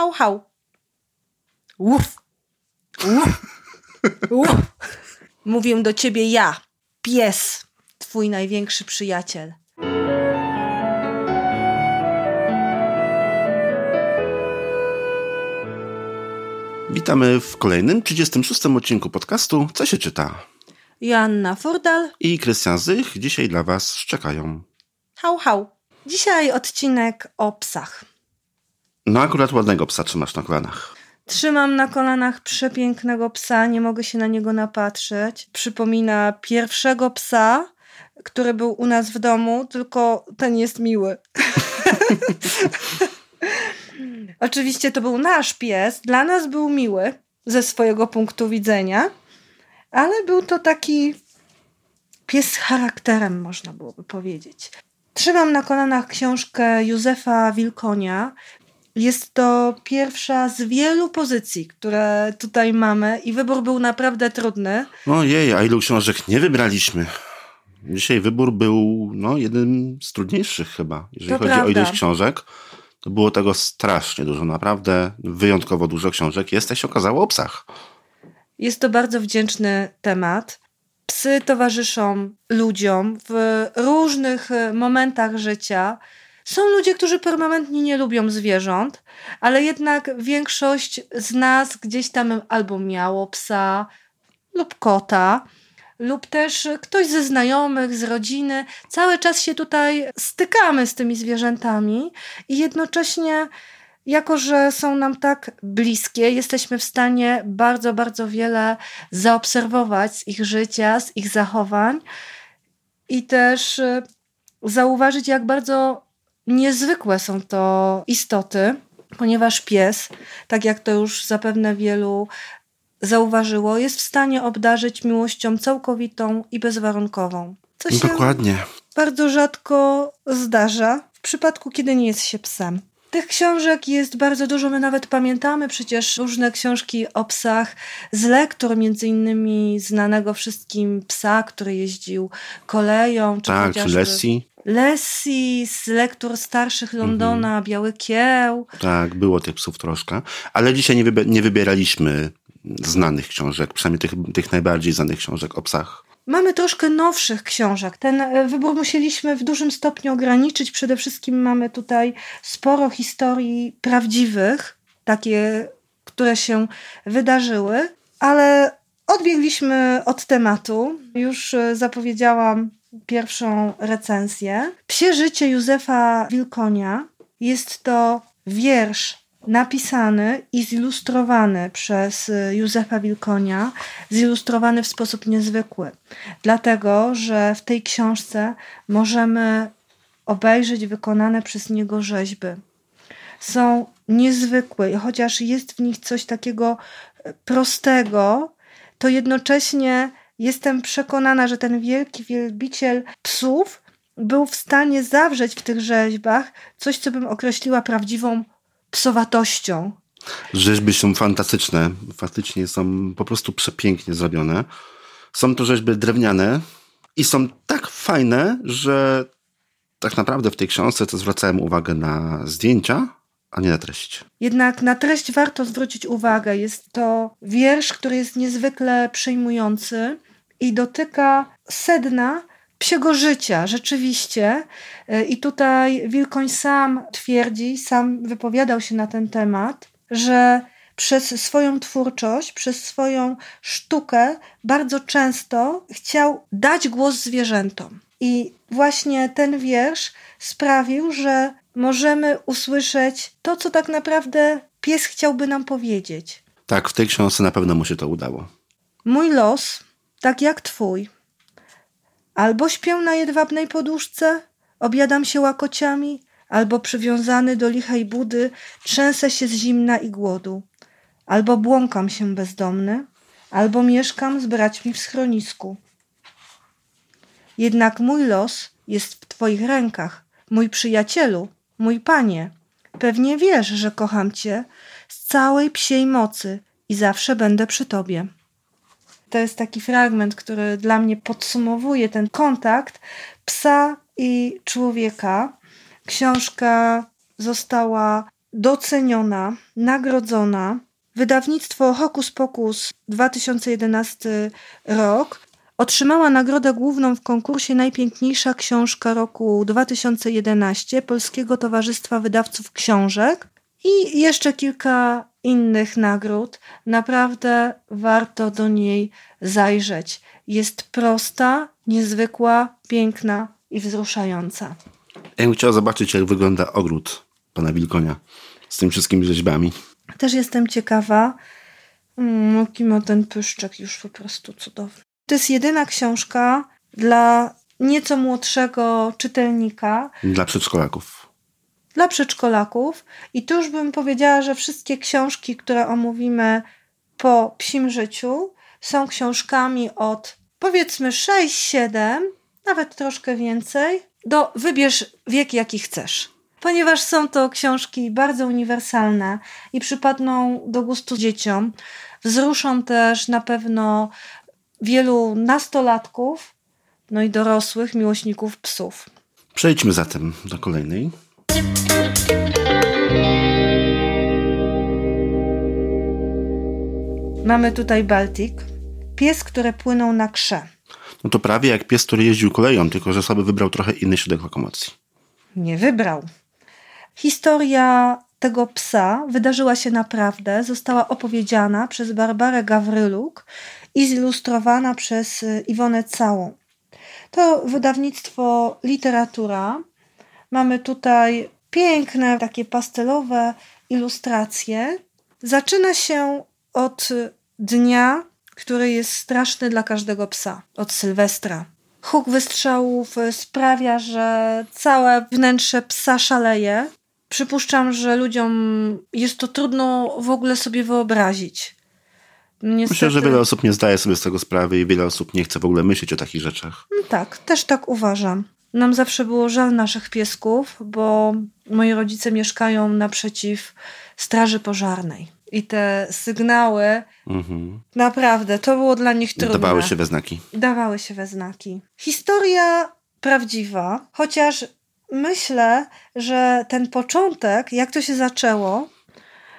Hał, hał. Uf. Uf. Uf. Mówię do ciebie ja, pies, twój największy przyjaciel. Witamy w kolejnym 36. odcinku podcastu Co się czyta? Joanna Fordal i Krystian Zych dzisiaj dla Was szczekają. Hał, hał. Dzisiaj odcinek o psach. No akurat ładnego psa trzymasz na kolanach. Trzymam na kolanach przepięknego psa, nie mogę się na niego napatrzeć. Przypomina pierwszego psa, który był u nas w domu, tylko ten jest miły. Oczywiście to był nasz pies, dla nas był miły ze swojego punktu widzenia, ale był to taki pies z charakterem, można byłoby powiedzieć. Trzymam na kolanach książkę Józefa Wilkonia. Jest to pierwsza z wielu pozycji, które tutaj mamy i wybór był naprawdę trudny. Ojej, a ilu książek nie wybraliśmy? Dzisiaj wybór był no, jednym z trudniejszych chyba, jeżeli to chodzi prawda. o ilość książek. To było tego strasznie dużo, naprawdę wyjątkowo dużo książek. Jest, jak się okazało, o psach. Jest to bardzo wdzięczny temat. Psy towarzyszą ludziom w różnych momentach życia. Są ludzie, którzy permanentnie nie lubią zwierząt, ale jednak większość z nas gdzieś tam albo miało psa lub kota, lub też ktoś ze znajomych, z rodziny. Cały czas się tutaj stykamy z tymi zwierzętami i jednocześnie jako że są nam tak bliskie, jesteśmy w stanie bardzo, bardzo wiele zaobserwować z ich życia, z ich zachowań i też y, zauważyć, jak bardzo niezwykłe są to istoty, ponieważ pies, tak jak to już zapewne wielu zauważyło, jest w stanie obdarzyć miłością całkowitą i bezwarunkową. Co się Dokładnie. bardzo rzadko zdarza w przypadku, kiedy nie jest się psem. Tych książek jest bardzo dużo, my nawet pamiętamy przecież różne książki o psach z lektur, między innymi znanego wszystkim psa, który jeździł koleją. Czy tak, Lessie. Lessie z lektur starszych Londona, mhm. Biały Kieł. Tak, było tych psów troszkę, ale dzisiaj nie, wybi nie wybieraliśmy znanych książek, przynajmniej tych, tych najbardziej znanych książek o psach. Mamy troszkę nowszych książek. Ten e, wybór musieliśmy w dużym stopniu ograniczyć. Przede wszystkim mamy tutaj sporo historii prawdziwych, takie, które się wydarzyły, ale odbiegliśmy od tematu. Już e, zapowiedziałam pierwszą recenzję. Psie życie Józefa Wilkonia jest to wiersz napisany i zilustrowany przez y, Józefa Wilkonia, zilustrowany w sposób niezwykły. Dlatego, że w tej książce możemy obejrzeć wykonane przez niego rzeźby. Są niezwykłe chociaż jest w nich coś takiego y, prostego, to jednocześnie jestem przekonana, że ten wielki wielbiciel psów był w stanie zawrzeć w tych rzeźbach coś, co bym określiła prawdziwą psowatością. Rzeźby są fantastyczne. Faktycznie są po prostu przepięknie zrobione. Są to rzeźby drewniane i są tak fajne, że tak naprawdę w tej książce to zwracałem uwagę na zdjęcia, a nie na treść. Jednak na treść warto zwrócić uwagę. Jest to wiersz, który jest niezwykle przejmujący i dotyka sedna psiego życia, rzeczywiście. E, I tutaj Wilkoń sam twierdzi, sam wypowiadał się na ten temat, że przez swoją twórczość, przez swoją sztukę bardzo często chciał dać głos zwierzętom. I właśnie ten wiersz sprawił, że możemy usłyszeć to, co tak naprawdę pies chciałby nam powiedzieć. Tak, w tej książce na pewno mu się to udało. Mój los, tak jak twój, Albo śpię na jedwabnej poduszce, obiadam się łakociami, albo przywiązany do lichej budy trzęsę się z zimna i głodu. Albo błąkam się bezdomny, albo mieszkam z braćmi w schronisku. Jednak mój los jest w Twoich rękach, mój przyjacielu, mój panie. Pewnie wiesz, że kocham Cię z całej psiej mocy i zawsze będę przy Tobie. To jest taki fragment, który dla mnie podsumowuje ten kontakt psa i człowieka. Książka została doceniona, nagrodzona. Wydawnictwo Hokus Pokus 2011 rok otrzymała nagrodę główną w konkursie Najpiękniejsza książka roku 2011 Polskiego Towarzystwa Wydawców Książek i jeszcze kilka innych nagród. Naprawdę warto do niej zajrzeć. Jest prosta, niezwykła, piękna i wzruszająca. Ja bym chciała zobaczyć, jak wygląda ogród pana Wilkonia z tymi wszystkimi rzeźbami. Też jestem ciekawa, mm, jaki ma ten pyszczek już po prostu cudowny. To jest jedyna książka dla nieco młodszego czytelnika. Dla przedszkolaków. Dla przedszkolaków. I tu już bym powiedziała, że wszystkie książki, które omówimy po psim życiu, są książkami od powiedzmy 6-7, nawet troszkę więcej, do wybierz wiek, jaki chcesz. Ponieważ są to książki bardzo uniwersalne i przypadną do gustu dzieciom, wzruszą też na pewno wielu nastolatków, no i dorosłych miłośników psów. Przejdźmy zatem do kolejnej. Mamy tutaj Baltik. Pies, który płynął na krze. No to prawie jak pies, który jeździł koleją, tylko że sobie wybrał trochę inny środek lokomocji. Nie wybrał. Historia tego psa wydarzyła się naprawdę, została opowiedziana przez Barbarę Gawryluk i zilustrowana przez y, Iwonę Całą. To wydawnictwo literatura. Mamy tutaj piękne, takie pastelowe ilustracje. Zaczyna się od dnia, który jest straszny dla każdego psa, od Sylwestra. Huk wystrzałów sprawia, że całe wnętrze psa szaleje. Przypuszczam, że ludziom jest to trudno w ogóle sobie wyobrazić. Niestety... Myślę, że wiele osób nie zdaje sobie z tego sprawy i wiele osób nie chce w ogóle myśleć o takich rzeczach. Tak, też tak uważam. Nam zawsze było żal naszych piesków, bo moi rodzice mieszkają naprzeciw straży pożarnej. I te sygnały, mhm. naprawdę, to było dla nich trudne. Dawały się we znaki. Dawały się we znaki. Historia prawdziwa, chociaż myślę, że ten początek, jak to się zaczęło,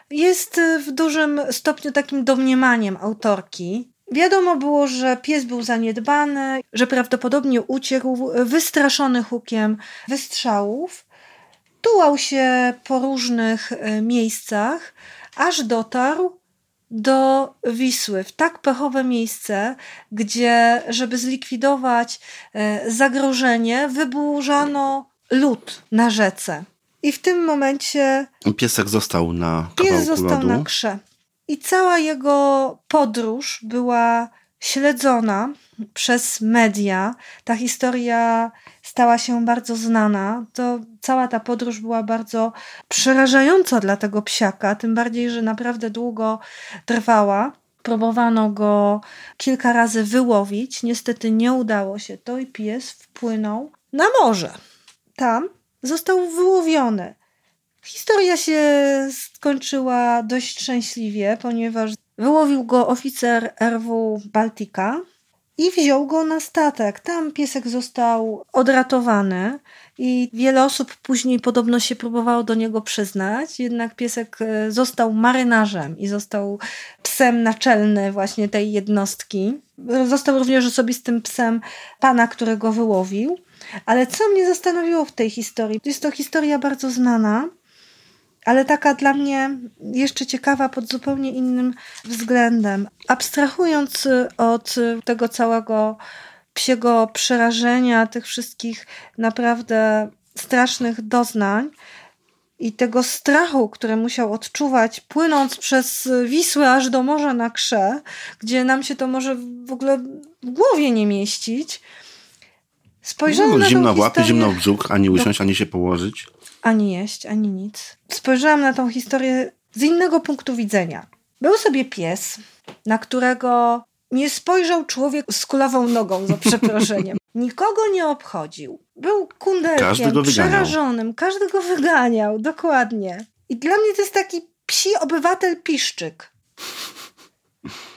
jest w dużym stopniu takim domniemaniem autorki. Wiadomo było, że pies był zaniedbany, że prawdopodobnie uciekł wystraszony hukiem wystrzałów. Tułał się po różnych e, miejscach, aż dotarł do Wisły, w tak pechowe miejsce, gdzie, żeby zlikwidować e, zagrożenie, wyburzano lód na rzece. I w tym momencie. Piesek został na Pies został lodu. na krze. I cała jego podróż była śledzona przez media. Ta historia stała się bardzo znana. To cała ta podróż była bardzo przerażająca dla tego psiaka, tym bardziej, że naprawdę długo trwała. Próbowano go kilka razy wyłowić. Niestety nie udało się to i pies wpłynął na morze. Tam został wyłowiony. Historia się skończyła dość szczęśliwie, ponieważ wyłowił go oficer RW Baltica i wziął go na statek. Tam piesek został odratowany i wiele osób później podobno się próbowało do niego przyznać, jednak piesek e, został marynarzem i został psem naczelny właśnie tej jednostki. Został również osobistym psem pana, którego wyłowił. Ale co mnie zastanowiło w tej historii? Jest to historia bardzo znana, ale taka dla mnie jeszcze ciekawa pod zupełnie innym względem. Abstrahując od tego całego psiego przerażenia, tych wszystkich naprawdę strasznych doznań i tego strachu, który musiał odczuwać, płynąc przez Wisłę aż do morza na Krze, gdzie nam się to może w ogóle w głowie nie mieścić. Spojrzałam no, na zimno w łapy, zimno w brzuch, ani usiąść, ani się położyć. Ani jeść, ani nic. Spojrzałam na tą historię z innego punktu widzenia. Był sobie pies, na którego nie spojrzał człowiek z kulawą nogą, za przeproszeniem. Nikogo nie obchodził. Był kundelkiem, każdy go przerażonym. Każdy go wyganiał, dokładnie. I dla mnie to jest taki psi obywatel piszczyk.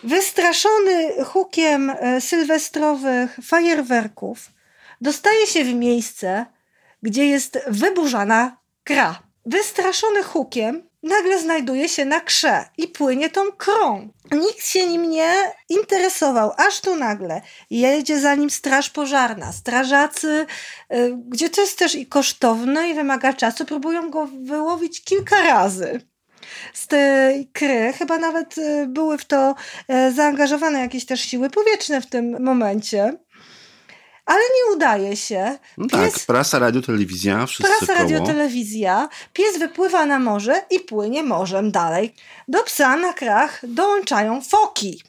Wystraszony hukiem e, sylwestrowych fajerwerków, dostaje się w miejsce, gdzie jest wyburzana kra. wystraszony hukiem, nagle znajduje się na krze i płynie tą krą. Nikt się nim nie interesował, aż tu nagle jedzie za nim straż pożarna. Strażacy, y, gdzie to jest też i kosztowne i wymaga czasu, próbują go wyłowić kilka razy z tej kry. Chyba nawet y, były w to y, zaangażowane jakieś też siły powietrzne w tym momencie ale nie udaje się. No tak, Pies, tak, prasa, radio, telewizja, wszyscy Prasa, koło. radio, telewizja. Pies wypływa na morze i płynie morzem dalej. Do psa na krach dołączają foki.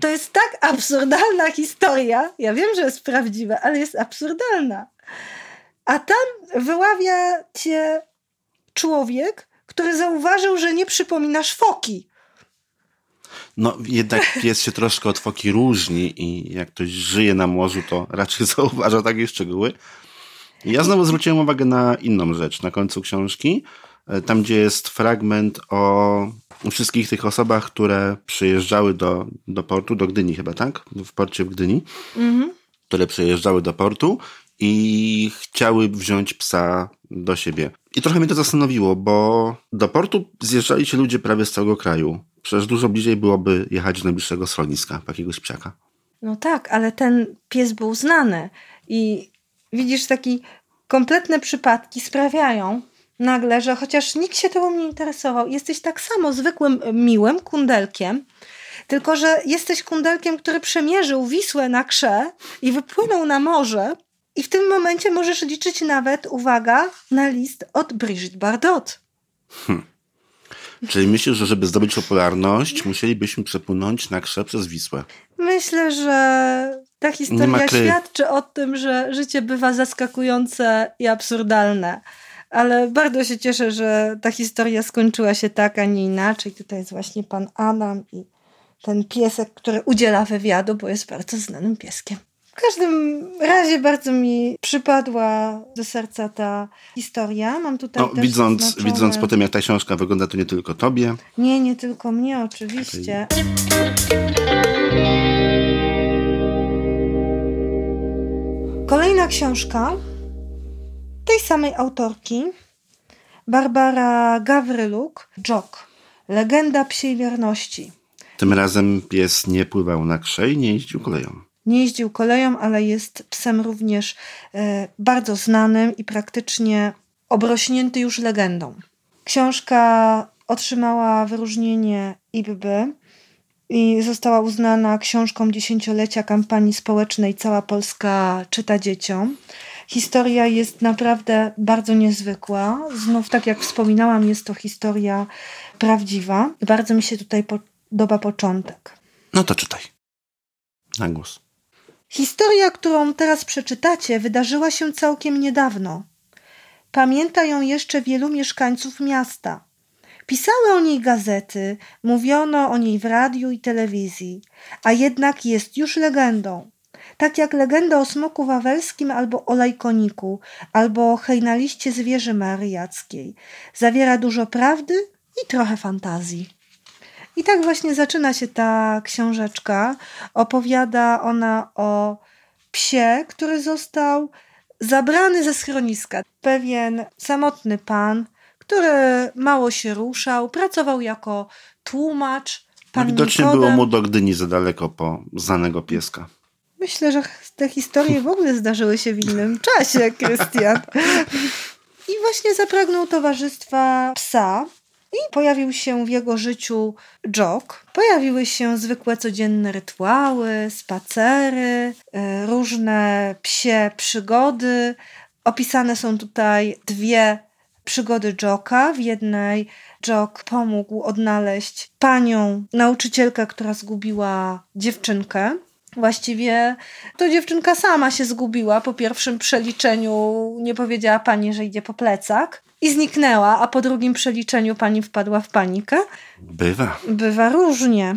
To jest tak absurdalna historia. Ja wiem, że jest prawdziwa, ale jest absurdalna. A tam wyławia cię człowiek, który zauważył, że nie przypominasz foki. No jednak pies się troszkę od foki różni i jak ktoś żyje na morzu, to raczej zauważa takie szczegóły. Ja znowu zwróciłem uwagę na inną rzecz na końcu książki, e, tam gdzie jest fragment o wszystkich tych osobach, które przyjeżdżały do, do portu, do Gdyni chyba, tak? W porcie w Gdyni. Mhm. Które przyjeżdżały do portu i chciały wziąć psa do siebie. I trochę mnie to zastanowiło, bo do portu zjeżdżali się ludzie prawie z całego kraju. Przecież dużo bliżej byłoby jechać do najbliższego schroniska, jakiegoś psiaka. No tak, ale ten pies był znany i widzisz, takie kompletne przypadki sprawiają nagle, że chociaż nikt się tobą nie interesował, jesteś tak samo zwykłym, miłym kundelkiem, tylko że jesteś kundelkiem, który przemierzył Wisłę na krze i wypłynął na morze i w tym momencie możesz liczyć nawet, uwaga, na list od Brigitte Bardot. Hm. Czyli myślisz, że żeby zdobyć popularność, musielibyśmy przepłynąć na krze przez Wisłę? Myślę, że ta historia świadczy o tym, że życie bywa zaskakujące i absurdalne. Ale bardzo się cieszę, że ta historia skończyła się tak, a nie inaczej. Tutaj jest właśnie pan Adam i ten piesek, który udziela wywiadu, bo jest bardzo znanym pieskiem. W każdym razie bardzo mi przypadła do serca ta historia. Mam tutaj no, widząc, znaczone... widząc po tym, jak ta książka wygląda, to nie tylko tobie. Nie, nie tylko mnie, oczywiście. Kolejna książka tej samej autorki, Barbara Gawryluk, Jok. Legenda psiej wierności. Tym razem pies nie pływał na krzej, nie jeździł koleją nie jeździł koleją, ale jest psem również e, bardzo znanym i praktycznie obrośnięty już legendą. Książka otrzymała wyróżnienie IBB i została uznana książką dziesięciolecia kampanii społecznej Cała Polska czyta dzieciom. Historia jest naprawdę bardzo niezwykła. Znów, tak jak wspominałam, jest to historia prawdziwa. Bardzo mi się tutaj podoba początek. No to czytaj. Na głos. Historia, którą teraz przeczytacie, wydarzyła się całkiem niedawno. Pamięta ją jeszcze wielu mieszkańców miasta. Pisały o niej gazety, mówiono o niej w radiu i telewizji, a jednak jest już legendą. Tak jak legenda o smoku wawelskim albo o lajkoniku, albo hejnaliście zwierzy mariackiej. Zawiera dużo prawdy i trochę fantazji. I tak właśnie zaczyna się ta książeczka. Opowiada ona o psie, który został zabrany ze schroniska. Pewien samotny pan, który mało się ruszał, pracował jako tłumacz. Pan Widocznie Nikodem. było mu do Gdyni za daleko po znanego pieska. Myślę, że te historie w ogóle zdarzyły się w innym czasie, Krystian. I właśnie zapragnął towarzystwa psa, i pojawił się w jego życiu jog. Pojawiły się zwykłe codzienne rytuały, spacery, e, różne psie przygody. Opisane są tutaj dwie przygody Joka. W jednej Jok pomógł odnaleźć panią, nauczycielkę, która zgubiła dziewczynkę. Właściwie to dziewczynka sama się zgubiła. Po pierwszym przeliczeniu nie powiedziała pani, że idzie po plecak i zniknęła, a po drugim przeliczeniu pani wpadła w panikę. Bywa. Bywa różnie.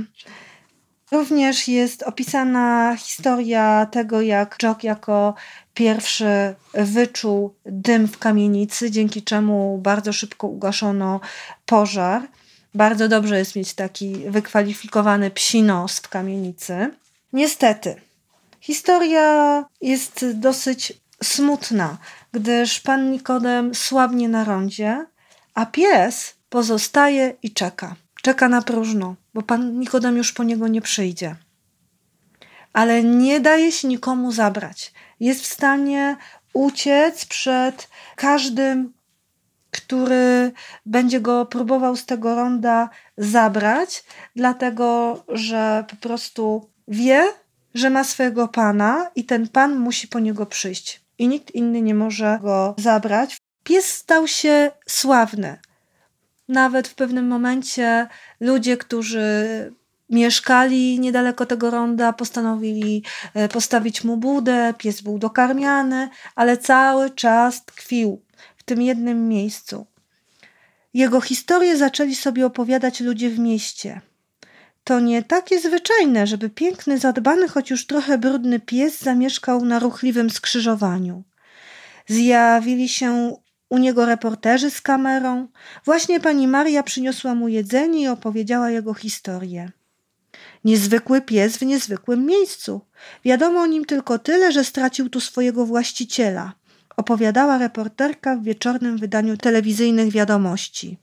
Również jest opisana historia tego, jak Jock jako pierwszy wyczuł dym w kamienicy, dzięki czemu bardzo szybko ugaszono pożar. Bardzo dobrze jest mieć taki wykwalifikowany psinos w kamienicy. Niestety, historia jest dosyć smutna, gdyż pan Nikodem słabnie na rondzie A pies pozostaje i czeka. Czeka na próżno, bo pan Nikodem już po niego nie przyjdzie. Ale nie daje się nikomu zabrać. Jest w stanie uciec przed każdym, który będzie go próbował z tego ronda zabrać, dlatego że po prostu wie, że ma swojego pana i ten pan musi po niego przyjść. I nikt inny nie może go zabrać. Pies stał się sławny. Nawet w pewnym momencie ludzie, którzy mieszkali niedaleko tego ronda, postanowili e, postawić mu budę, pies był dokarmiany, ale cały czas tkwił w tym jednym miejscu. Jego historię zaczęli sobie opowiadać ludzie w mieście. To nie takie zwyczajne, żeby piękny, zadbany, choć już trochę brudny pies zamieszkał na ruchliwym skrzyżowaniu. Zjawili się u niego reporterzy z kamerą. Właśnie pani Maria przyniosła mu jedzenie i opowiedziała jego historię. Niezwykły pies w niezwykłym miejscu. Wiadomo o nim tylko tyle, że stracił tu swojego właściciela, opowiadała reporterka w wieczornym wydaniu telewizyjnych wiadomości.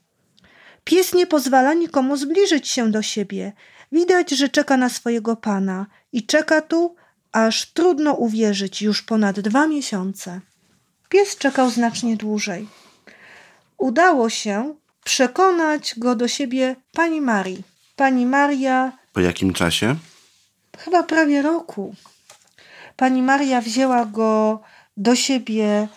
Pies nie pozwala nikomu zbliżyć się do siebie. Widać, że czeka na swojego pana i czeka tu, aż trudno uwierzyć, już ponad dwa miesiące. Pies czekał znacznie dłużej. Udało się przekonać go do siebie pani Marii. Pani Maria. Po jakim czasie? Chyba prawie roku. Pani Maria wzięła go do siebie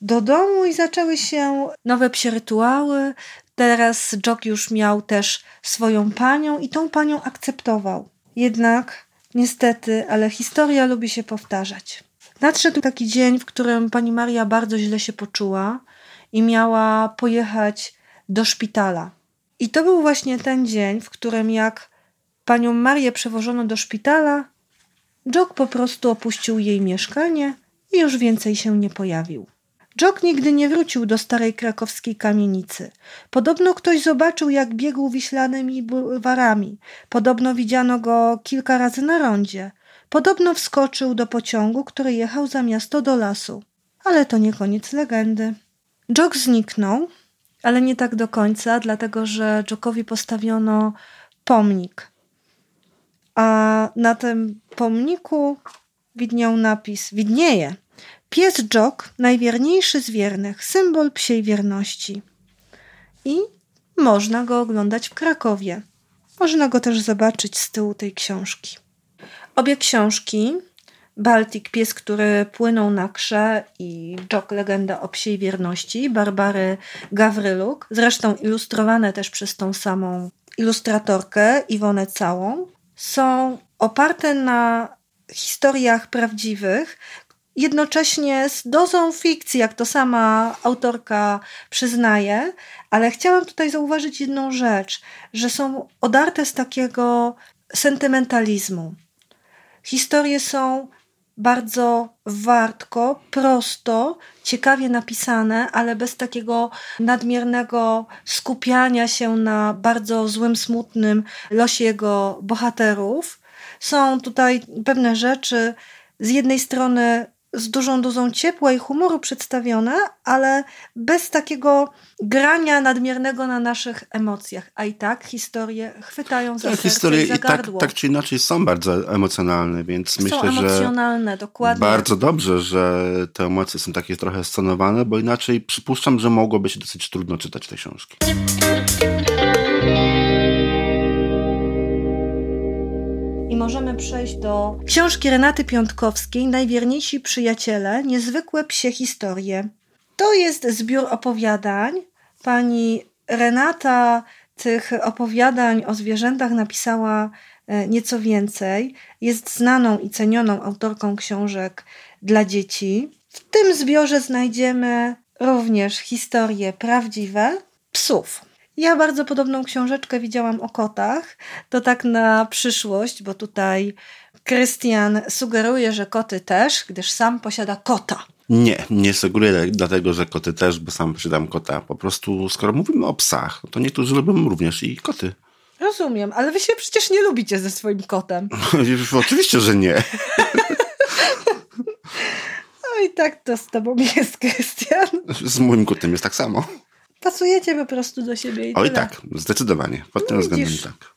do domu i zaczęły się nowe psie rytuały. Teraz Jock już miał też swoją panią i tą panią akceptował. Jednak niestety, ale historia lubi się powtarzać. Nadszedł taki dzień, w którym pani Maria bardzo źle się poczuła i miała pojechać do szpitala. I to był właśnie ten dzień, w którym jak panią Marię przewożono do szpitala, Jock po prostu opuścił jej mieszkanie i już więcej się nie pojawił. Jock nigdy nie wrócił do starej krakowskiej kamienicy. Podobno ktoś zobaczył, jak biegł wiślanymi bulwarami. Podobno widziano go kilka razy na rondzie. Podobno wskoczył do pociągu, który jechał za miasto do lasu. Ale to nie koniec legendy. Jock zniknął, ale nie tak do końca, dlatego że Jockowi postawiono pomnik. A na tym pomniku widniał napis, widnieje Pies Jock, najwierniejszy z wiernych, symbol psiej wierności. I można go oglądać w Krakowie. Można go też zobaczyć z tyłu tej książki. Obie książki, Baltic, pies, który płynął na krze i Jock, legenda o psiej wierności, Barbary Gawryluk, zresztą ilustrowane też przez tą samą ilustratorkę Iwonę Całą, są oparte na historiach prawdziwych, jednocześnie z dozą fikcji, jak to sama autorka przyznaje, ale chciałam tutaj zauważyć jedną rzecz, że są odarte z takiego sentymentalizmu. Historie są bardzo wartko, prosto, ciekawie napisane, ale bez takiego nadmiernego skupiania się na bardzo złym, smutnym losie jego bohaterów. Są tutaj pewne rzeczy z jednej strony z dużą dozą ciepła i humoru przedstawione, ale bez takiego grania nadmiernego na naszych emocjach. A i tak historie chwytają za tak, historie i za tak, tak czy inaczej są bardzo emocjonalne, więc są myślę, że emocjonalne, dokładnie. bardzo dobrze, że te emocje są takie trochę scenowane, bo inaczej przypuszczam, że mogłoby się dosyć trudno czytać te książki. Możemy przejść do książki Renaty Piątkowskiej Najwierniejsi przyjaciele, niezwykłe psie historie. To jest zbiór opowiadań. Pani Renata tych opowiadań o zwierzętach napisała e, nieco więcej. Jest znaną i cenioną autorką książek dla dzieci. W tym zbiorze znajdziemy również historie prawdziwe psów. Ja bardzo podobną książeczkę widziałam o kotach. To tak na przyszłość, bo tutaj Krystian sugeruje, że koty też, gdyż sam posiada kota. Nie, nie sugeruję dlatego, że koty też, bo sam posiadam kota. Po prostu, skoro mówimy o psach, to niektórzy lubią również i koty. Rozumiem, ale wy się przecież nie lubicie ze swoim kotem. Oczywiście, że nie. no i tak to z tobą jest, Krystian. Z moim kotem jest tak samo. Pasujecie po prostu do siebie. I Oj tyle. tak, zdecydowanie. Pod tym No względem tak.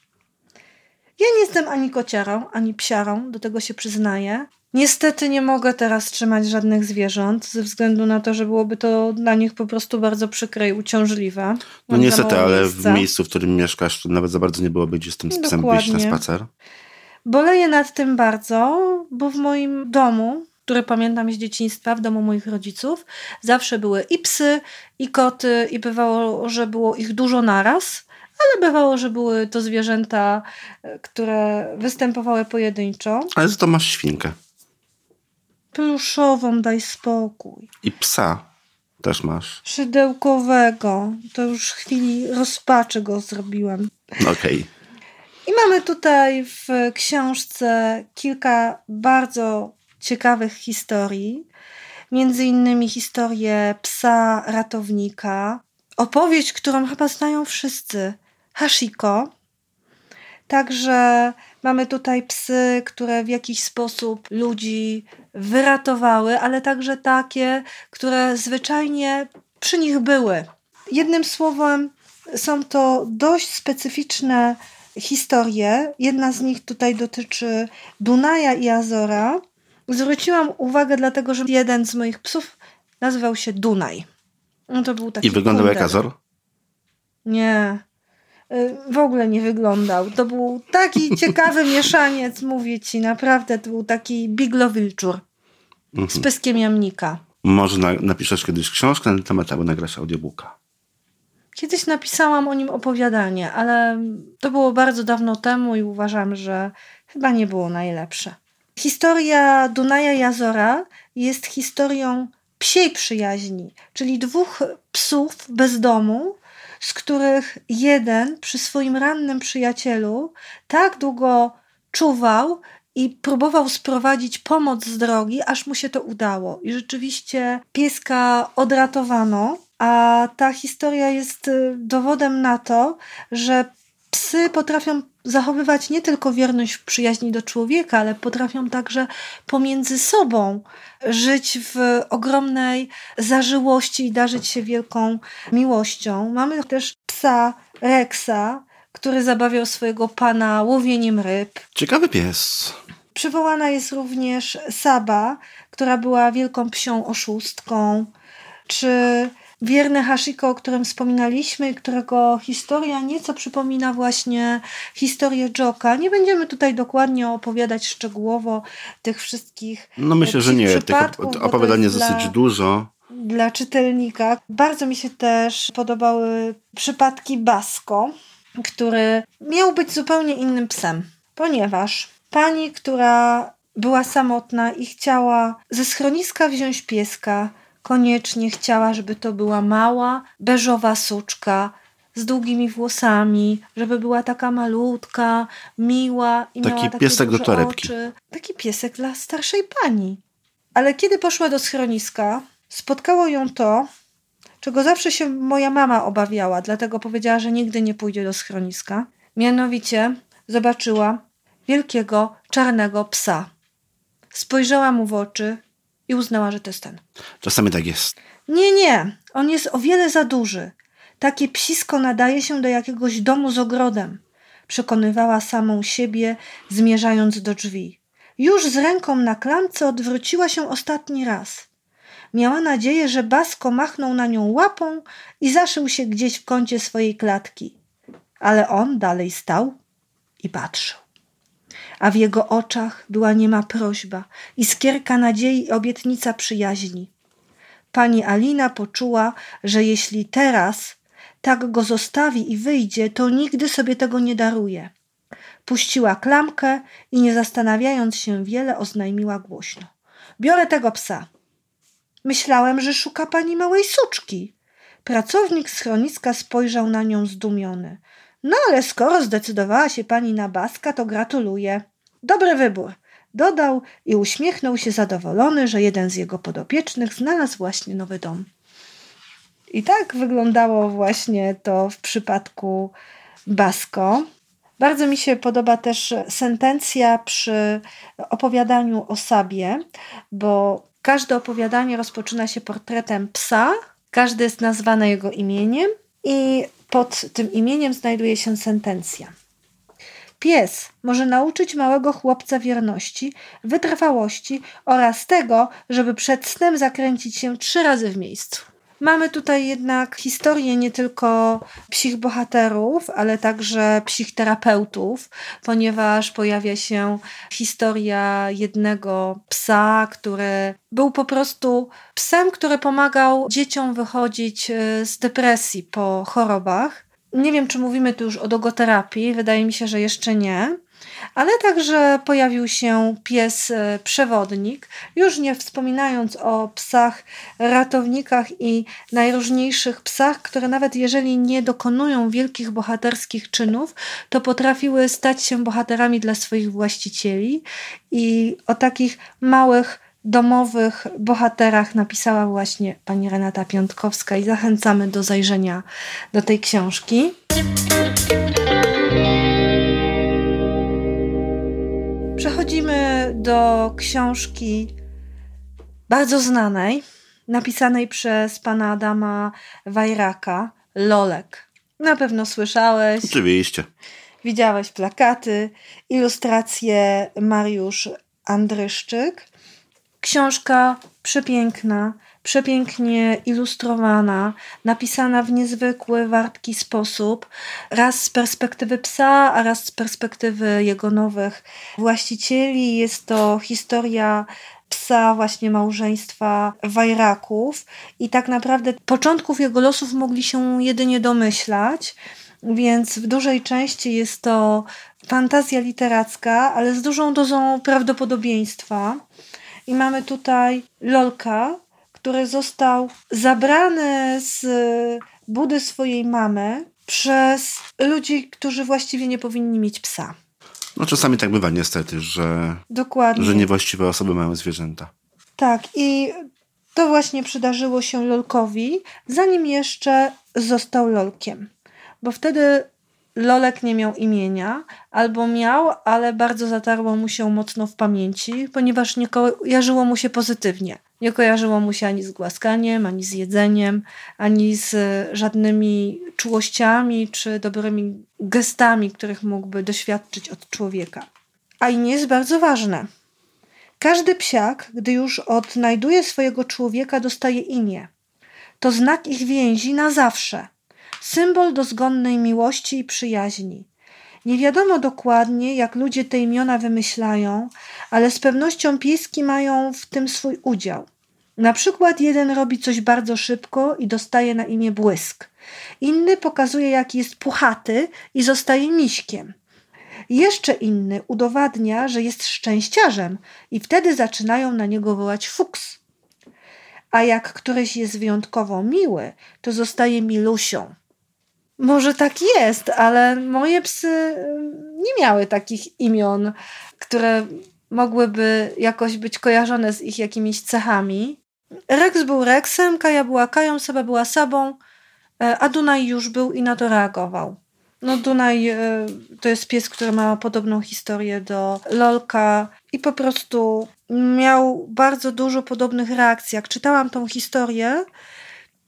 Ja nie jestem ani kociarą, ani psiarą, do tego się przyznaję. Niestety nie mogę teraz trzymać żadnych zwierząt, ze względu na to, że byłoby to dla nich po prostu bardzo przykre i uciążliwe. No Mam za niestety, ale w miejscu, w którym mieszkasz, to nawet za bardzo nie byłoby gdzie z tym psem wyjść na spacer. Boleję nad tym bardzo, bo w moim domu, który pamiętam z dzieciństwa, w domu moich rodziców, zawsze były i psy, i koty, i bywało, że było ich dużo naraz, ale bywało, że były to zwierzęta, e, które występowały pojedynczo. Ale za to masz świnkę. Pluszową, daj spokój. I psa też masz. Szydełkowego. To już w chwili rozpaczy go zrobiłam. No Okej. I mamy tutaj w książce kilka bardzo ciekawych historii. Między innymi historię psa ratownika. Opowieść, którą chyba znają wszyscy. Hashiko. Także mamy tutaj psy, które w jakiś sposób ludzi wyratowały, ale także takie, które zwyczajnie przy nich były. Jednym słowem, są to dość specyficzne historie. Jedna z nich tutaj dotyczy Dunaja i Azora. Zwróciłam uwagę, dlatego że jeden z moich psów nazywał się Dunaj. No to był taki I wyglądał jak kundel. Azor? Nie. Y, W ogóle nie wyglądał. To był taki ciekawy mieszaniec, mówię ci, naprawdę. To był taki Biglo Wilczur z Mhm. pyskiem jamnika. Może na, napiszesz kiedyś książkę na ten temat, albo nagrasz audiobooka. Kiedyś napisałam o nim opowiadanie, ale to było bardzo dawno temu i uważam, że chyba nie było najlepsze. Historia Dunaja i Azora jest historią psiej przyjaźni, czyli dwóch psów bez domu, z których jeden przy swoim rannym przyjacielu tak długo czuwał i próbował sprowadzić pomoc z drogi, aż mu się to udało. I rzeczywiście pieska odratowano, a ta historia jest y, dowodem na to, że psy potrafią zachowywać nie tylko wierność w przyjaźni do człowieka, ale potrafią także pomiędzy sobą żyć w ogromnej zażyłości i darzyć się wielką miłością. Mamy też psa Rexa, który zabawiał swojego pana łowieniem ryb. Ciekawy pies. Przywołana jest również Saba, która była wielką psią oszustką, czy wierny Hashiko, o którym wspominaliśmy, którego historia nieco przypomina właśnie historię Joka. Nie będziemy tutaj dokładnie opowiadać szczegółowo tych wszystkich No myślę, że psich nie. Tych przypadków, op- bo to opowiadań jest jest dosyć dla- dużo. dla czytelnika. Bardzo mi się też podobały przypadki Basko, który miał być zupełnie innym psem, ponieważ pani, która była samotna i chciała ze schroniska wziąć pieska, koniecznie chciała, żeby to była mała, beżowa suczka z długimi włosami, żeby była taka malutka, miła i Taki miała takie piesek do torebki. oczy. Taki piesek dla starszej pani. Ale kiedy poszła do schroniska, spotkało ją to, czego zawsze się moja mama obawiała, dlatego powiedziała, że nigdy nie pójdzie do schroniska. Mianowicie zobaczyła wielkiego, czarnego psa. Spojrzała mu w oczy i uznała, że to jest ten. Czasami tak jest. Nie, nie, on jest o wiele za duży. Takie psisko nadaje się do jakiegoś domu z ogrodem. Przekonywała samą siebie, zmierzając do drzwi. Już z ręką na klamce odwróciła się ostatni raz. Miała nadzieję, że Basko machnął na nią łapą i zaszył się gdzieś w kącie swojej klatki. Ale on dalej stał i patrzył. A w jego oczach była niema prośba, iskierka nadziei i obietnica przyjaźni. Pani Alina poczuła, że jeśli teraz tak go zostawi i wyjdzie, to nigdy sobie tego nie daruje. Puściła klamkę i nie zastanawiając się wiele, oznajmiła głośno. Biorę tego psa. Myślałem, że szuka pani małej suczki. Pracownik schroniska spojrzał na nią zdumiony. No ale skoro zdecydowała się pani na Baska, to gratuluję. Dobry wybór. Dodał i uśmiechnął się zadowolony, że jeden z jego podopiecznych znalazł właśnie nowy dom. I tak wyglądało właśnie to w przypadku Basko. Bardzo mi się podoba też sentencja przy opowiadaniu o Sabie, bo każde opowiadanie rozpoczyna się portretem psa Każdy jest nazwany jego imieniem i pod tym imieniem znajduje się sentencja. Pies może nauczyć małego chłopca wierności, wytrwałości oraz tego, żeby przed snem zakręcić się trzy razy w miejscu. Mamy tutaj jednak historię nie tylko psich bohaterów, ale także psich terapeutów, ponieważ pojawia się historia jednego psa, który był po prostu psem, który pomagał dzieciom wychodzić e, z depresji po chorobach. Nie wiem, czy mówimy tu już o dogoterapii, wydaje mi się, że jeszcze nie ale także pojawił się pies e, przewodnik, już nie wspominając o psach ratownikach i najróżniejszych psach, które nawet jeżeli nie dokonują wielkich bohaterskich czynów, to potrafiły stać się bohaterami dla swoich właścicieli i o takich małych domowych bohaterach napisała właśnie pani Renata Piątkowska i zachęcamy do zajrzenia do tej książki. Przechodzimy do książki bardzo znanej, napisanej przez pana Adama Wajraka, Lolek. Na pewno słyszałeś. Oczywiście. Widziałeś plakaty, ilustracje Mariusz Andryszczyk. Książka przepiękna, przepięknie ilustrowana, napisana w niezwykły, wartki sposób, raz z perspektywy psa, a raz z perspektywy jego nowych właścicieli. Jest to historia psa właśnie małżeństwa Wajraków i tak naprawdę początków jego losów mogli się jedynie domyślać, więc w dużej części jest to fantazja literacka, ale z dużą dozą prawdopodobieństwa. I mamy tutaj Lolka, który został zabrany z budy swojej mamy przez ludzi, którzy właściwie nie powinni mieć psa. No czasami tak bywa niestety, że, Dokładnie. że niewłaściwe osoby mają zwierzęta. Tak i to właśnie przydarzyło się Lolkowi, zanim jeszcze został Lolkiem. Bo wtedy Lolek nie miał imienia, albo miał, ale bardzo zatarło mu się mocno w pamięci, ponieważ nie kojarzyło mu się pozytywnie. Nie kojarzyło mu się ani z głaskaniem, ani z jedzeniem, ani z żadnymi czułościami czy dobrymi gestami, których mógłby doświadczyć od człowieka. A i nie jest bardzo ważne. Każdy psiak, gdy już odnajduje swojego człowieka, dostaje imię. To znak ich więzi na zawsze. Symbol dozgonnej miłości i przyjaźni. Nie wiadomo dokładnie, jak ludzie te imiona wymyślają, ale z pewnością pieski mają w tym swój udział. Na przykład jeden robi coś bardzo szybko i dostaje na imię błysk. Inny pokazuje, jaki jest puchaty i zostaje miśkiem. Jeszcze inny udowadnia, że jest szczęściarzem i wtedy zaczynają na niego wołać fuks. A jak któryś jest wyjątkowo miły, to zostaje milusią. Może tak jest, ale moje psy nie miały takich imion, które mogłyby jakoś być kojarzone z ich jakimiś cechami. Rex był Rexem, Kaja była Kają, Seba była Sabą, e, a Dunaj już był i na to reagował. No Dunaj e, to jest pies, który ma podobną historię do Lolka i po prostu miał bardzo dużo podobnych reakcji. Jak czytałam tą historię,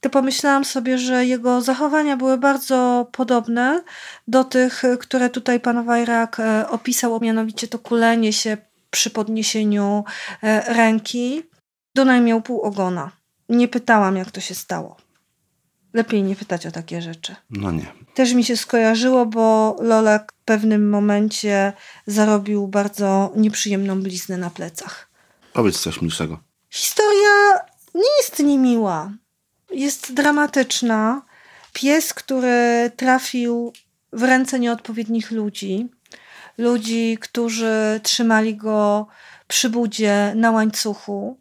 to pomyślałam sobie, że jego zachowania były bardzo podobne do tych, które tutaj pan Wajrak e, opisał, mianowicie to kulenie się przy podniesieniu ręki. Dunaj miał pół ogona. Nie pytałam, jak to się stało. Lepiej nie pytać o takie rzeczy. No nie. Też mi się skojarzyło, bo Lolek w pewnym momencie zarobił bardzo nieprzyjemną bliznę na plecach. Powiedz coś milszego. Historia nie jest niemiła. Jest dramatyczna. Pies, który trafił w ręce nieodpowiednich ludzi, ludzi, którzy trzymali go przy budzie na łańcuchu,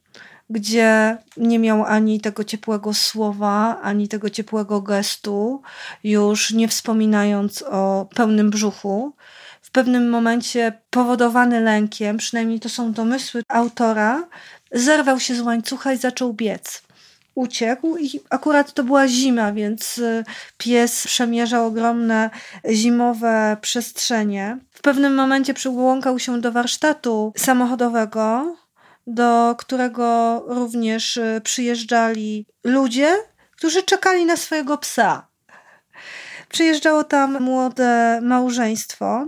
gdzie nie miał ani tego ciepłego słowa, ani tego ciepłego gestu, już nie wspominając o pełnym brzuchu. W pewnym momencie, powodowany lękiem, przynajmniej to są domysły autora, zerwał się z łańcucha i zaczął biec. Uciekł i akurat to była zima, więc y, pies przemierzał ogromne zimowe przestrzenie. W pewnym momencie przybłąkał się do warsztatu samochodowego, do którego również y, przyjeżdżali ludzie, którzy czekali na swojego psa. Przyjeżdżało tam młode małżeństwo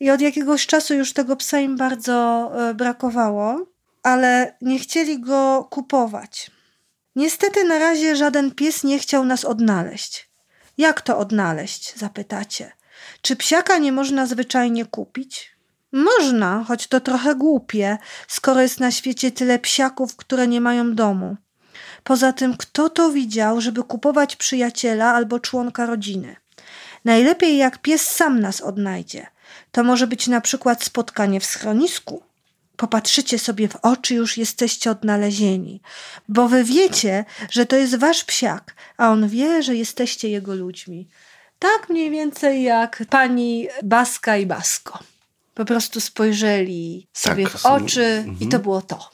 i od jakiegoś czasu już tego psa im bardzo e, brakowało, ale nie chcieli go kupować. Niestety na razie żaden pies nie chciał nas odnaleźć. Jak to odnaleźć? zapytacie. Czy psiaka nie można zwyczajnie kupić? Można, choć to trochę głupie, skoro jest na świecie tyle psiaków, które nie mają domu. Poza tym, kto to widział, żeby kupować przyjaciela albo członka rodziny? Najlepiej jak pies sam nas odnajdzie. To może być na przykład spotkanie w schronisku. Popatrzycie sobie w oczy, już jesteście odnalezieni, bo wy wiecie, że to jest wasz psiak, a on wie, że jesteście jego ludźmi. Tak mniej więcej jak pani Baska i Basko. Po prostu spojrzeli sobie Tak, w oczy mhm. i to było to.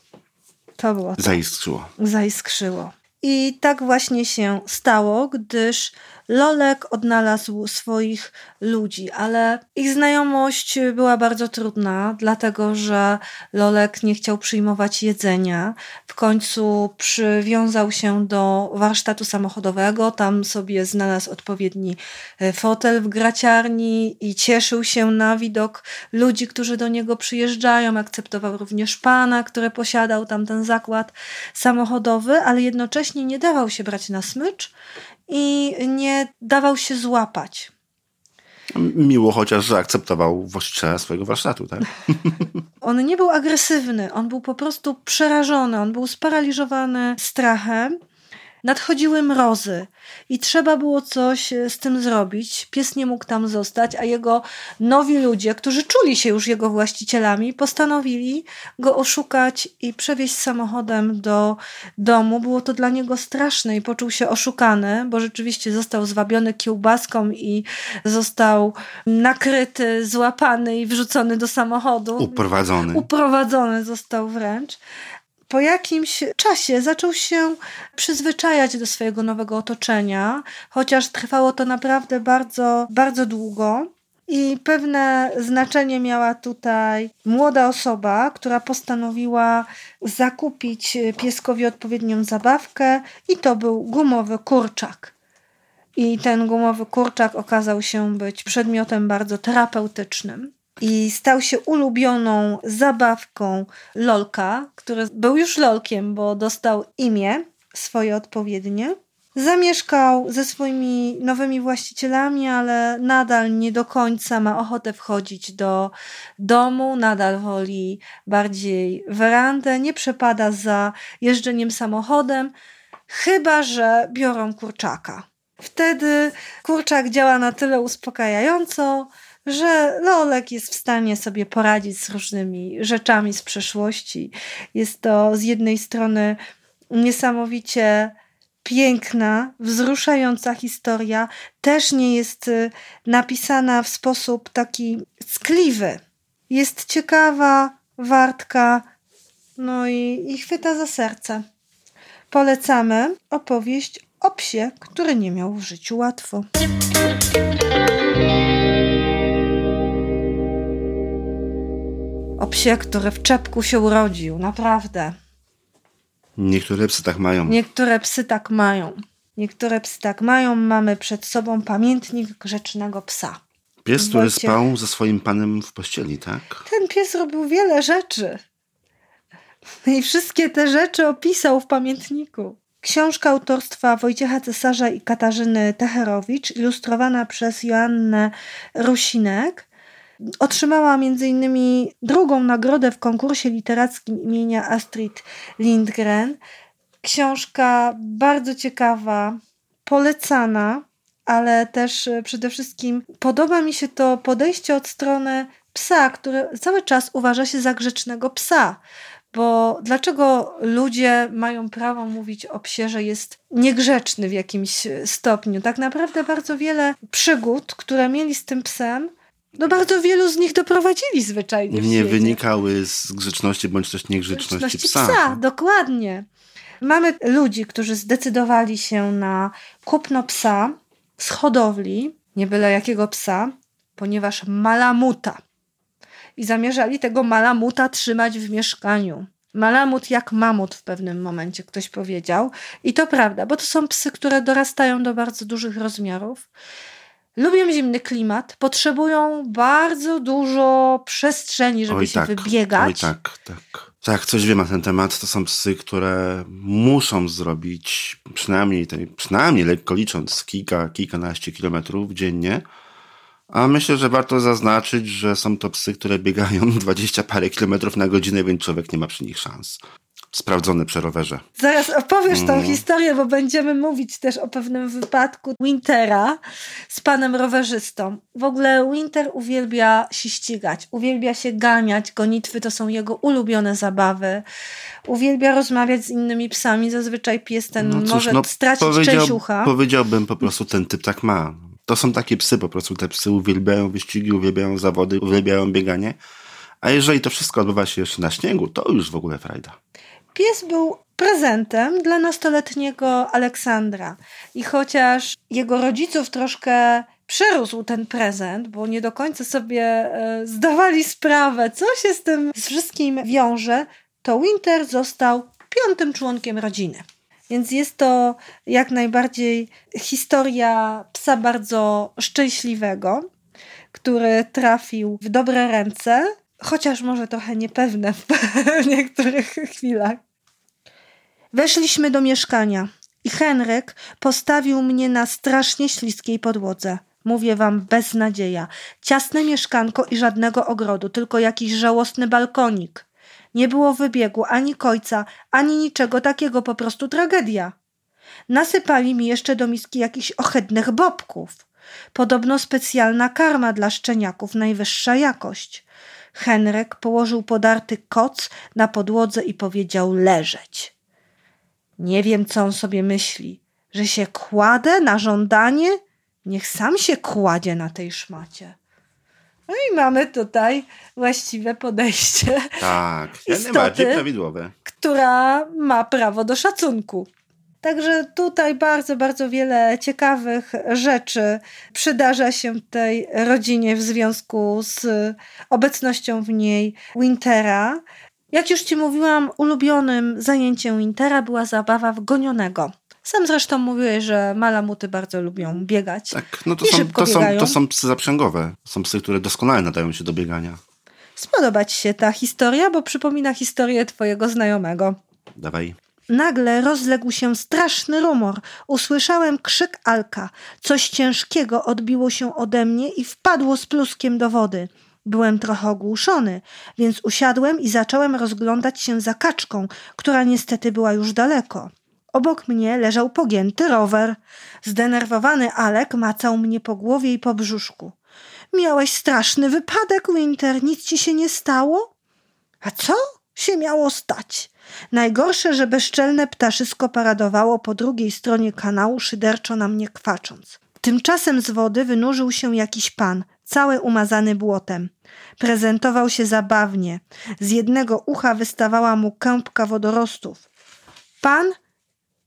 To było to. Zaiskrzyło. Zaiskrzyło. I tak właśnie się stało, gdyż Lolek odnalazł swoich ludzi, ale ich znajomość była bardzo trudna, dlatego że Lolek nie chciał przyjmować jedzenia. W końcu przywiązał się do warsztatu samochodowego, tam sobie znalazł odpowiedni e, fotel w graciarni i cieszył się na widok ludzi, którzy do niego przyjeżdżają. Akceptował również pana, który posiadał tam ten zakład samochodowy, ale jednocześnie nie dawał się brać na smycz i nie dawał się złapać. Miło chociaż, że akceptował właściciela swojego warsztatu, tak? On nie był agresywny, on był po prostu przerażony, on był sparaliżowany strachem. Nadchodziły mrozy i trzeba było coś z tym zrobić. Pies nie mógł tam zostać, a jego nowi ludzie, którzy czuli się już jego właścicielami, postanowili go oszukać i przewieźć samochodem do domu. Było to dla niego straszne i poczuł się oszukany, bo rzeczywiście został zwabiony kiełbaską i został nakryty, złapany i wrzucony do samochodu. Uprowadzony. Uprowadzony został wręcz po jakimś czasie zaczął się przyzwyczajać do swojego nowego otoczenia, chociaż trwało to naprawdę bardzo, bardzo długo. I pewne znaczenie miała tutaj młoda osoba, która postanowiła zakupić pieskowi odpowiednią zabawkę, i to był gumowy kurczak. I ten gumowy kurczak okazał się być przedmiotem bardzo terapeutycznym i stał się ulubioną zabawką Lolka, który był już Lolkiem, bo dostał imię swoje odpowiednie. Zamieszkał ze swoimi nowymi właścicielami, ale nadal nie do końca ma ochotę wchodzić do domu, nadal woli bardziej werandę, nie przepada za jeżdżeniem samochodem, chyba że biorą kurczaka. Wtedy kurczak działa na tyle uspokajająco, że Lolek jest w stanie sobie poradzić z różnymi rzeczami z przeszłości. Jest to z jednej strony niesamowicie piękna, wzruszająca historia, też nie jest y, napisana w sposób taki skliwy. Jest ciekawa, wartka, no i, i chwyta za serce. Polecamy opowieść o psie, który nie miał w życiu łatwo. O psie, który w czepku się urodził, naprawdę. Niektóre psy tak mają. Niektóre psy tak mają. Niektóre psy tak mają. Mamy przed sobą pamiętnik grzecznego psa. Pies, który Wojciech- spał ze swoim panem w pościeli, tak? Ten pies robił wiele rzeczy. I wszystkie te rzeczy opisał w pamiętniku. Książka autorstwa Wojciecha Cesarza i Katarzyny Techerowicz, ilustrowana przez Joannę Rusinek, otrzymała m.in. drugą nagrodę w konkursie literackim imienia Astrid Lindgren. Książka bardzo ciekawa, polecana, ale też e, przede wszystkim podoba mi się to podejście od strony psa, który cały czas uważa się za grzecznego psa. Bo dlaczego ludzie mają prawo mówić o psie, że jest niegrzeczny w jakimś stopniu? Tak naprawdę bardzo wiele przygód, które mieli z tym psem, no bardzo wielu z nich doprowadzili zwyczajnie Nie wynikały z grzeczności bądź też niegrzeczności psa. dokładnie. Mamy ludzi, którzy zdecydowali się na kupno psa z hodowli, nie byle jakiego psa, ponieważ malamuta. I zamierzali tego malamuta trzymać w mieszkaniu. Malamut jak mamut w pewnym momencie ktoś powiedział. I to prawda, bo to są psy, które dorastają do bardzo dużych rozmiarów. Lubią zimny klimat, potrzebują bardzo dużo przestrzeni, żeby Oj, się tak. wybiegać. Oj tak, tak. Tak, coś wiem na ten temat. To są psy, które muszą zrobić przynajmniej, przynajmniej lekko licząc kilka, kilkanaście kilometrów dziennie. A myślę, że warto zaznaczyć, że są to psy, które biegają 20 parę kilometrów na godzinę, więc człowiek nie ma przy nich szans. Sprawdzone przy rowerze. Zaraz opowiesz tą Mhm. historię, bo będziemy mówić też o pewnym wypadku Wintera z panem rowerzystą. W ogóle Winter uwielbia się ścigać, uwielbia się ganiać. Gonitwy to są jego ulubione zabawy. Uwielbia rozmawiać z innymi psami. Zazwyczaj pies ten No cóż, może no, stracić powiedział- część ucha. Powiedziałbym po prostu, ten typ tak ma. To są takie psy, po prostu te psy uwielbiają wyścigi, uwielbiają zawody, uwielbiają bieganie. A jeżeli to wszystko odbywa się jeszcze na śniegu, to już w ogóle frajda. Pies był prezentem dla nastoletniego Aleksandra. I chociaż jego rodziców troszkę przerósł ten prezent, bo nie do końca sobie e, zdawali sprawę, co się z tym z wszystkim wiąże, to Winter został piątym członkiem rodziny. Więc jest to jak najbardziej historia psa bardzo szczęśliwego, który trafił w dobre ręce, chociaż może trochę niepewne w niektórych chwilach. Weszliśmy do mieszkania i Henryk postawił mnie na strasznie śliskiej podłodze. Mówię wam, beznadzieja. Ciasne mieszkanko i żadnego ogrodu, tylko jakiś żałosny balkonik. Nie było wybiegu, ani kojca, ani niczego takiego, po prostu tragedia. Nasypali mi jeszcze do miski jakichś ohydnych bobków. Podobno specjalna karma dla szczeniaków, najwyższa jakość. Henryk położył podarty koc na podłodze i powiedział leżeć. Nie wiem, co on sobie myśli, że się kładę na żądanie? Niech sam się kładzie na tej szmacie. No i mamy tutaj właściwe podejście, Tak, Istoty. najbardziej prawidłowe. która ma prawo do szacunku. Także tutaj bardzo, bardzo wiele ciekawych rzeczy przydarza się tej rodzinie w związku z obecnością w niej Wintera. Jak już Ci mówiłam, ulubionym zajęciem Wintera była zabawa w gonionego. Sam zresztą mówiłeś, że malamuty bardzo lubią biegać. Tak, no to są, to, są, to są psy zaprzęgowe. Są psy, które doskonale nadają się do biegania. Spodoba Ci się ta historia, bo przypomina historię Twojego znajomego. Dawaj. Nagle rozległ się straszny rumor. Usłyszałem krzyk Alka. Coś ciężkiego odbiło się ode mnie i wpadło z pluskiem do wody. Byłem trochę ogłuszony, więc usiadłem i zacząłem rozglądać się za kaczką, która niestety była już daleko. Obok mnie leżał pogięty rower. Zdenerwowany Alek macał mnie po głowie i po brzuszku. Miałeś straszny wypadek, Winter. Nic ci się nie stało? A co się miało stać? Najgorsze, że bezczelne ptaszysko paradowało po drugiej stronie kanału, szyderczo na mnie kwacząc. Tymczasem z wody wynurzył się jakiś pan, cały umazany błotem. Prezentował się zabawnie. Z jednego ucha wystawała mu kępka wodorostów. Pan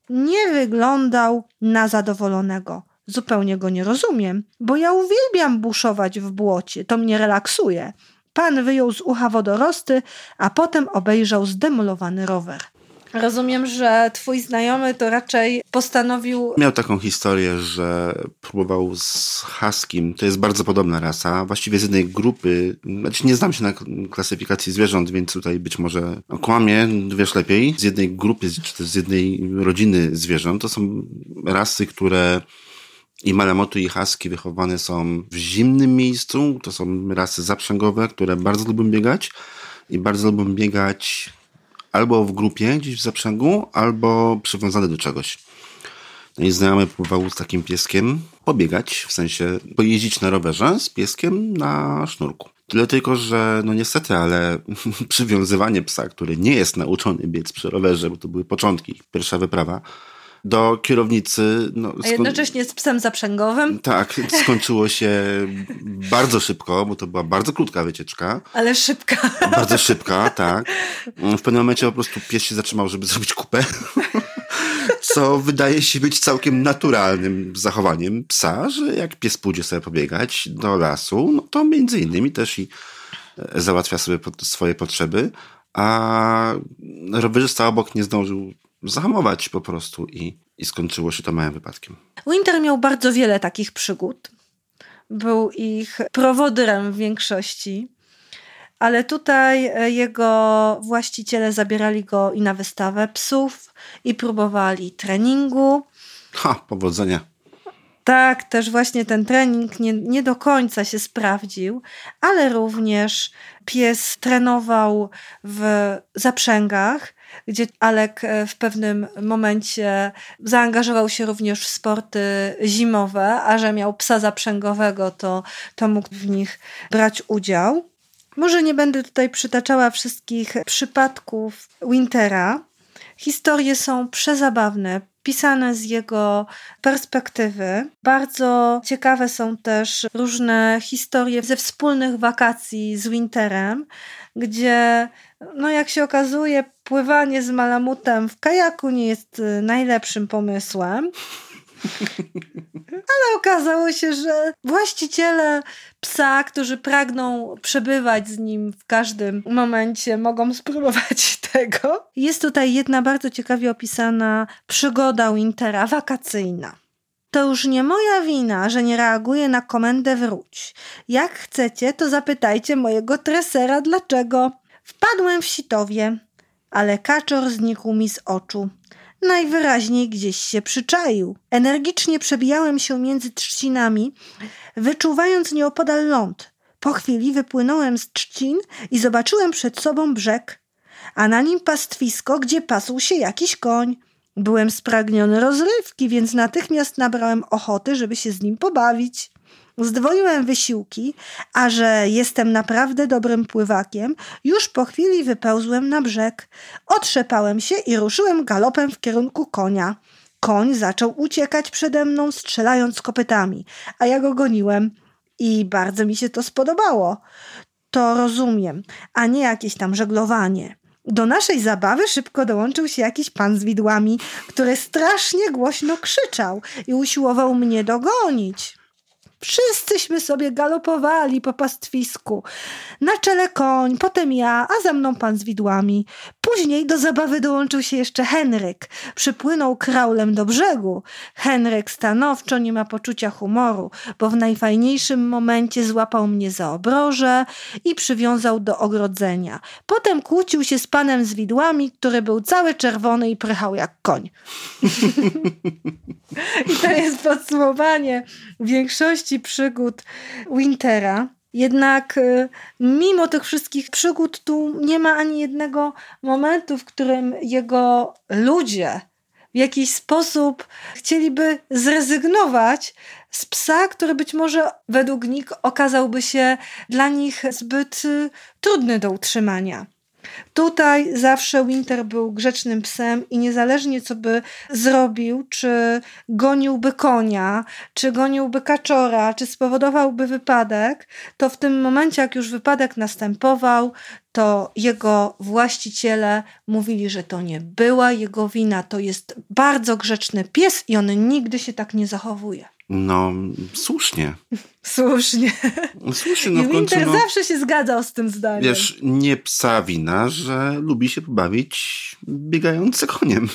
nie wyglądał na zadowolonego. Zupełnie go nie rozumiem, bo ja uwielbiam buszować w błocie, to mnie relaksuje. Pan wyjął z ucha wodorosty, a potem obejrzał zdemolowany rower. Rozumiem, że twój znajomy to raczej postanowił. Miał taką historię, że próbował z Huskim. To jest bardzo podobna rasa. Właściwie z jednej grupy. Znaczy nie znam się na klasyfikacji zwierząt, więc tutaj być może kłamie, wiesz lepiej. Z jednej grupy, czy też z jednej rodziny zwierząt. To są rasy, które i Malamotu i Husky wychowane są w zimnym miejscu. To są rasy zaprzęgowe, które bardzo lubią biegać i bardzo lubią biegać albo w grupie gdzieś w zaprzęgu, albo przywiązane do czegoś. No i znajomy próbował z takim pieskiem pobiegać, w sensie pojeździć na rowerze z pieskiem na sznurku. Tyle tylko, że no niestety, ale przywiązywanie psa, który nie jest nauczony biec przy rowerze, bo to były początki, pierwsza wyprawa, do kierownicy. No, A jednocześnie z psem zaprzęgowym, Tak, skończyło się bardzo szybko, bo to była bardzo krótka wycieczka. ale szybka. Bardzo szybka, tak. W pewnym momencie po prostu pies się zatrzymał, żeby zrobić kupę. Co wydaje się być całkiem naturalnym zachowaniem psa, że jak pies pójdzie sobie pobiegać do lasu, no to między innymi też i e, załatwia sobie swoje potrzeby. a rowerzysta obok nie zdążył zahamować po prostu i, i skończyło się to małym wypadkiem. Winter miał bardzo wiele takich przygód. Był ich prowodyrem w większości, ale tutaj e, jego właściciele zabierali go i na wystawę psów, i próbowali treningu. Ha, powodzenia. Tak, też właśnie ten trening nie, nie do końca się sprawdził, ale również pies trenował w zaprzęgach, gdzie Alek e, w pewnym momencie zaangażował się również w sporty zimowe, a że miał psa zaprzęgowego, to, to mógł w nich brać udział. Może nie będę tutaj przytaczała wszystkich przypadków Wintera. Historie są przezabawne, pisane z jego perspektywy. Bardzo ciekawe są też różne historie ze wspólnych wakacji z Winterem, gdzie, no jak się okazuje, pływanie z malamutem w kajaku nie jest y, najlepszym pomysłem. Ale okazało się, że właściciele psa, którzy pragną przebywać z nim w każdym momencie, mogą spróbować tego. Jest tutaj jedna bardzo ciekawie opisana przygoda Wintera wakacyjna. To już nie moja wina, że nie reaguje na komendę wróć. Jak chcecie, to zapytajcie mojego tresera dlaczego. Wpadłem w sitowie, ale kaczor znikł mi z oczu. Najwyraźniej gdzieś się przyczaił. Energicznie przebijałem się między trzcinami, wyczuwając nieopodal ląd. Po chwili wypłynąłem z trzcin i zobaczyłem przed sobą brzeg, a na nim pastwisko, gdzie pasł się jakiś koń. Byłem spragniony rozrywki, więc natychmiast nabrałem ochoty, żeby się z nim pobawić. Zdwoiłem wysiłki, a że jestem naprawdę dobrym pływakiem, już po chwili wypełzłem na brzeg. Otrzepałem się i ruszyłem galopem w kierunku konia. Koń zaczął uciekać przede mną, strzelając kopytami, a ja go goniłem. I bardzo mi się to spodobało. To rozumiem, a nie jakieś tam żeglowanie. Do naszej zabawy szybko dołączył się jakiś pan z widłami, który strasznie głośno krzyczał i usiłował mnie dogonić. Wszyscyśmy sobie galopowali po pastwisku. Na czele koń, potem ja, a za mną pan z widłami. Później do zabawy dołączył się jeszcze Henryk. Przypłynął kraulem do brzegu. Henryk stanowczo nie ma poczucia humoru, bo w najfajniejszym momencie złapał mnie za obroże i przywiązał do ogrodzenia. Potem kłócił się z panem z widłami, który był cały czerwony i prychał jak koń. I to jest podsumowanie większości przygód Wintera. Jednak y, mimo tych wszystkich przygód tu nie ma ani jednego momentu, w którym jego ludzie w jakiś sposób chcieliby zrezygnować z psa, który być może według nich okazałby się dla nich zbyt y, trudny do utrzymania. Tutaj zawsze Winter był grzecznym psem i niezależnie co by zrobił, czy goniłby konia, czy goniłby kaczora, czy spowodowałby wypadek, to w tym momencie, jak już wypadek następował, to jego właściciele mówili, że to nie była jego wina, to jest bardzo grzeczny pies i on nigdy się tak nie zachowuje. No, słusznie. Słusznie. Słusznie, no I w końcu, Winter no, zawsze się zgadzał z tym zdaniem. Wiesz, nie psa wina, że lubi się pobawić biegający koniem.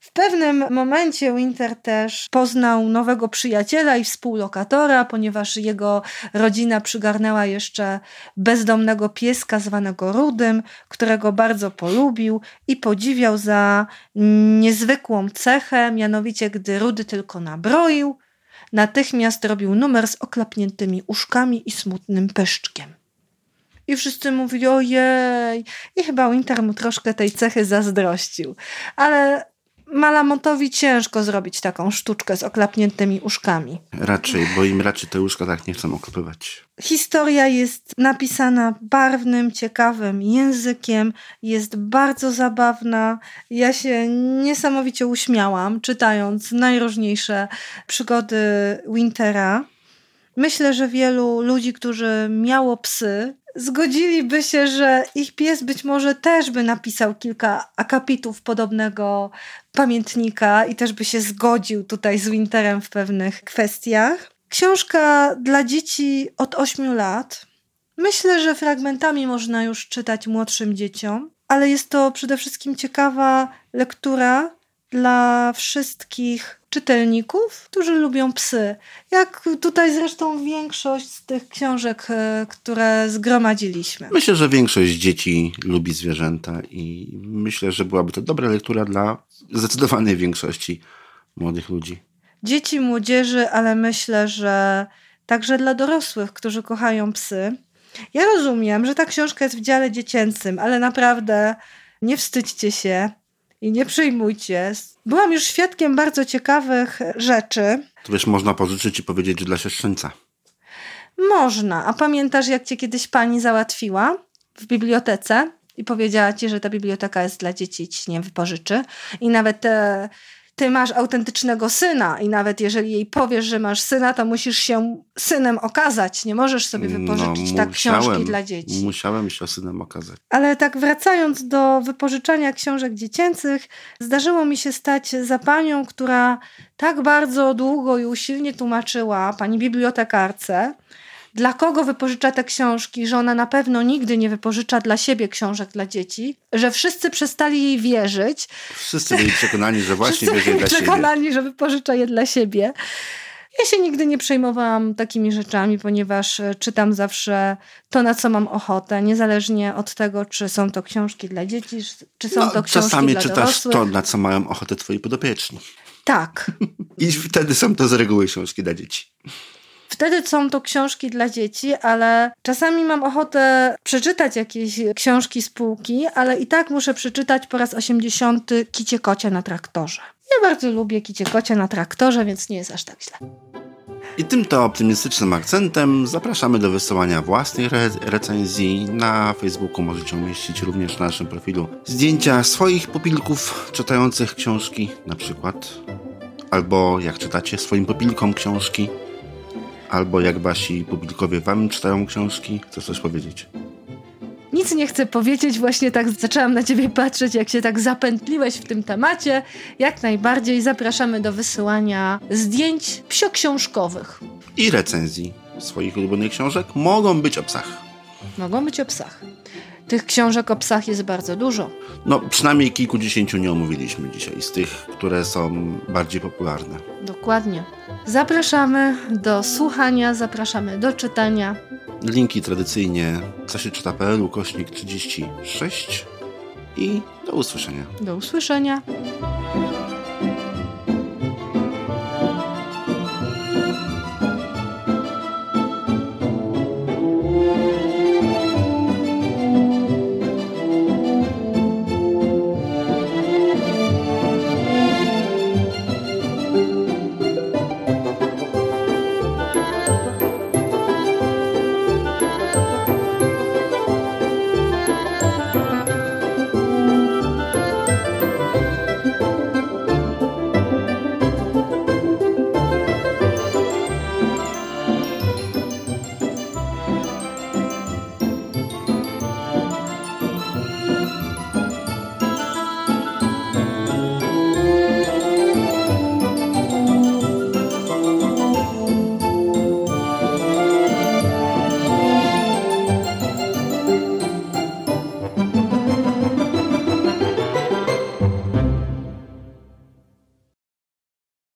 W pewnym momencie Winter też poznał nowego przyjaciela i współlokatora, ponieważ jego rodzina przygarnęła jeszcze bezdomnego pieska zwanego Rudym, którego bardzo polubił i podziwiał za niezwykłą cechę, mianowicie gdy Rudy tylko nabroił, natychmiast robił numer z oklapniętymi uszkami i smutnym peszczkiem. I wszyscy mówili, ojej. I chyba Winter mu troszkę tej cechy zazdrościł. Ale Malamotowi ciężko zrobić taką sztuczkę z oklapniętymi uszkami. Raczej, bo im raczej te łóżka tak nie chcą oklepywać. Historia jest napisana barwnym, ciekawym językiem, jest bardzo zabawna. Ja się niesamowicie uśmiałam, czytając najróżniejsze przygody Wintera. Myślę, że wielu ludzi, którzy miało psy, zgodziliby się, że ich pies być może też by napisał kilka akapitów podobnego pamiętnika i też by się zgodził tutaj z Winterem w pewnych kwestiach. Książka dla dzieci od 8 lat. Myślę, że fragmentami można już czytać młodszym dzieciom. ale jest to przede wszystkim ciekawa lektura dla wszystkich czytelników, którzy lubią psy. Jak tutaj zresztą większość z tych książek, e, które zgromadziliśmy. Myślę, że większość dzieci lubi zwierzęta i myślę, że byłaby to dobra lektura dla zdecydowanej większości młodych ludzi. Dzieci, młodzieży, ale myślę, że także dla dorosłych, którzy kochają psy. Ja rozumiem, że ta książka jest w dziale dziecięcym, ale naprawdę nie wstydźcie się i nie przyjmujcie. Byłam już świadkiem bardzo ciekawych rzeczy. To wiesz, można pożyczyć i powiedzieć, że dla siostrzeńca. Można. A pamiętasz, jak cię kiedyś pani załatwiła w bibliotece i powiedziała ci, że ta biblioteka jest dla dzieci i ci nie wypożyczy? I nawet te ty masz autentycznego syna i nawet jeżeli jej powiesz, że masz syna, to musisz się synem okazać. Nie możesz sobie no, wypożyczyć no, tak książki dla dzieci. Musiałem się synem okazać. Ale tak wracając do wypożyczania książek dziecięcych, zdarzyło mi się stać za panią, która tak bardzo długo i usilnie tłumaczyła pani bibliotekarce, dla kogo wypożycza te książki, że ona na pewno nigdy nie wypożycza dla siebie książek dla dzieci, że wszyscy przestali jej wierzyć. Wszyscy byli przekonani, że właśnie bierze dla siebie. przekonani, że wypożycza je dla siebie. Ja się nigdy nie przejmowałam takimi rzeczami, ponieważ e, czytam zawsze to, na co mam ochotę, niezależnie od tego, czy są to książki dla dzieci, czy są no, to książki czasami dla czytasz dorosłych. to, na co mają ochotę twoi podopieczni. Tak. I wtedy są to z reguły książki dla dzieci. Wtedy są to książki dla dzieci, ale czasami mam ochotę przeczytać jakieś książki z półki, ale i tak muszę przeczytać po raz 80 Kicie Kocie na traktorze. Ja bardzo lubię Kicie Kocie na traktorze, więc nie jest aż tak źle. I tym to optymistycznym akcentem zapraszamy do wysyłania własnych re recenzji. Na Facebooku możecie umieścić również na naszym profilu zdjęcia swoich pupilków czytających książki, na przykład. Albo jak czytacie swoim pupilkom książki albo jak wasi publikowie wam czytają książki? Chcesz coś powiedzieć? Nic nie chcę powiedzieć, właśnie tak zaczęłam na ciebie patrzeć, jak się tak zapętliłeś w tym temacie. Jak najbardziej zapraszamy do wysyłania zdjęć psioksiążkowych. I recenzji swoich ulubionych książek mogą być o psach. Mogą być o psach. Tych książek o psach jest bardzo dużo. No, przynajmniej kilkudziesięciu nie omówiliśmy dzisiaj, z tych, które są bardziej popularne. Dokładnie. Zapraszamy do słuchania, zapraszamy do czytania. Linki tradycyjnie co się czyta.pl ukośnik 36 i do usłyszenia. Do usłyszenia.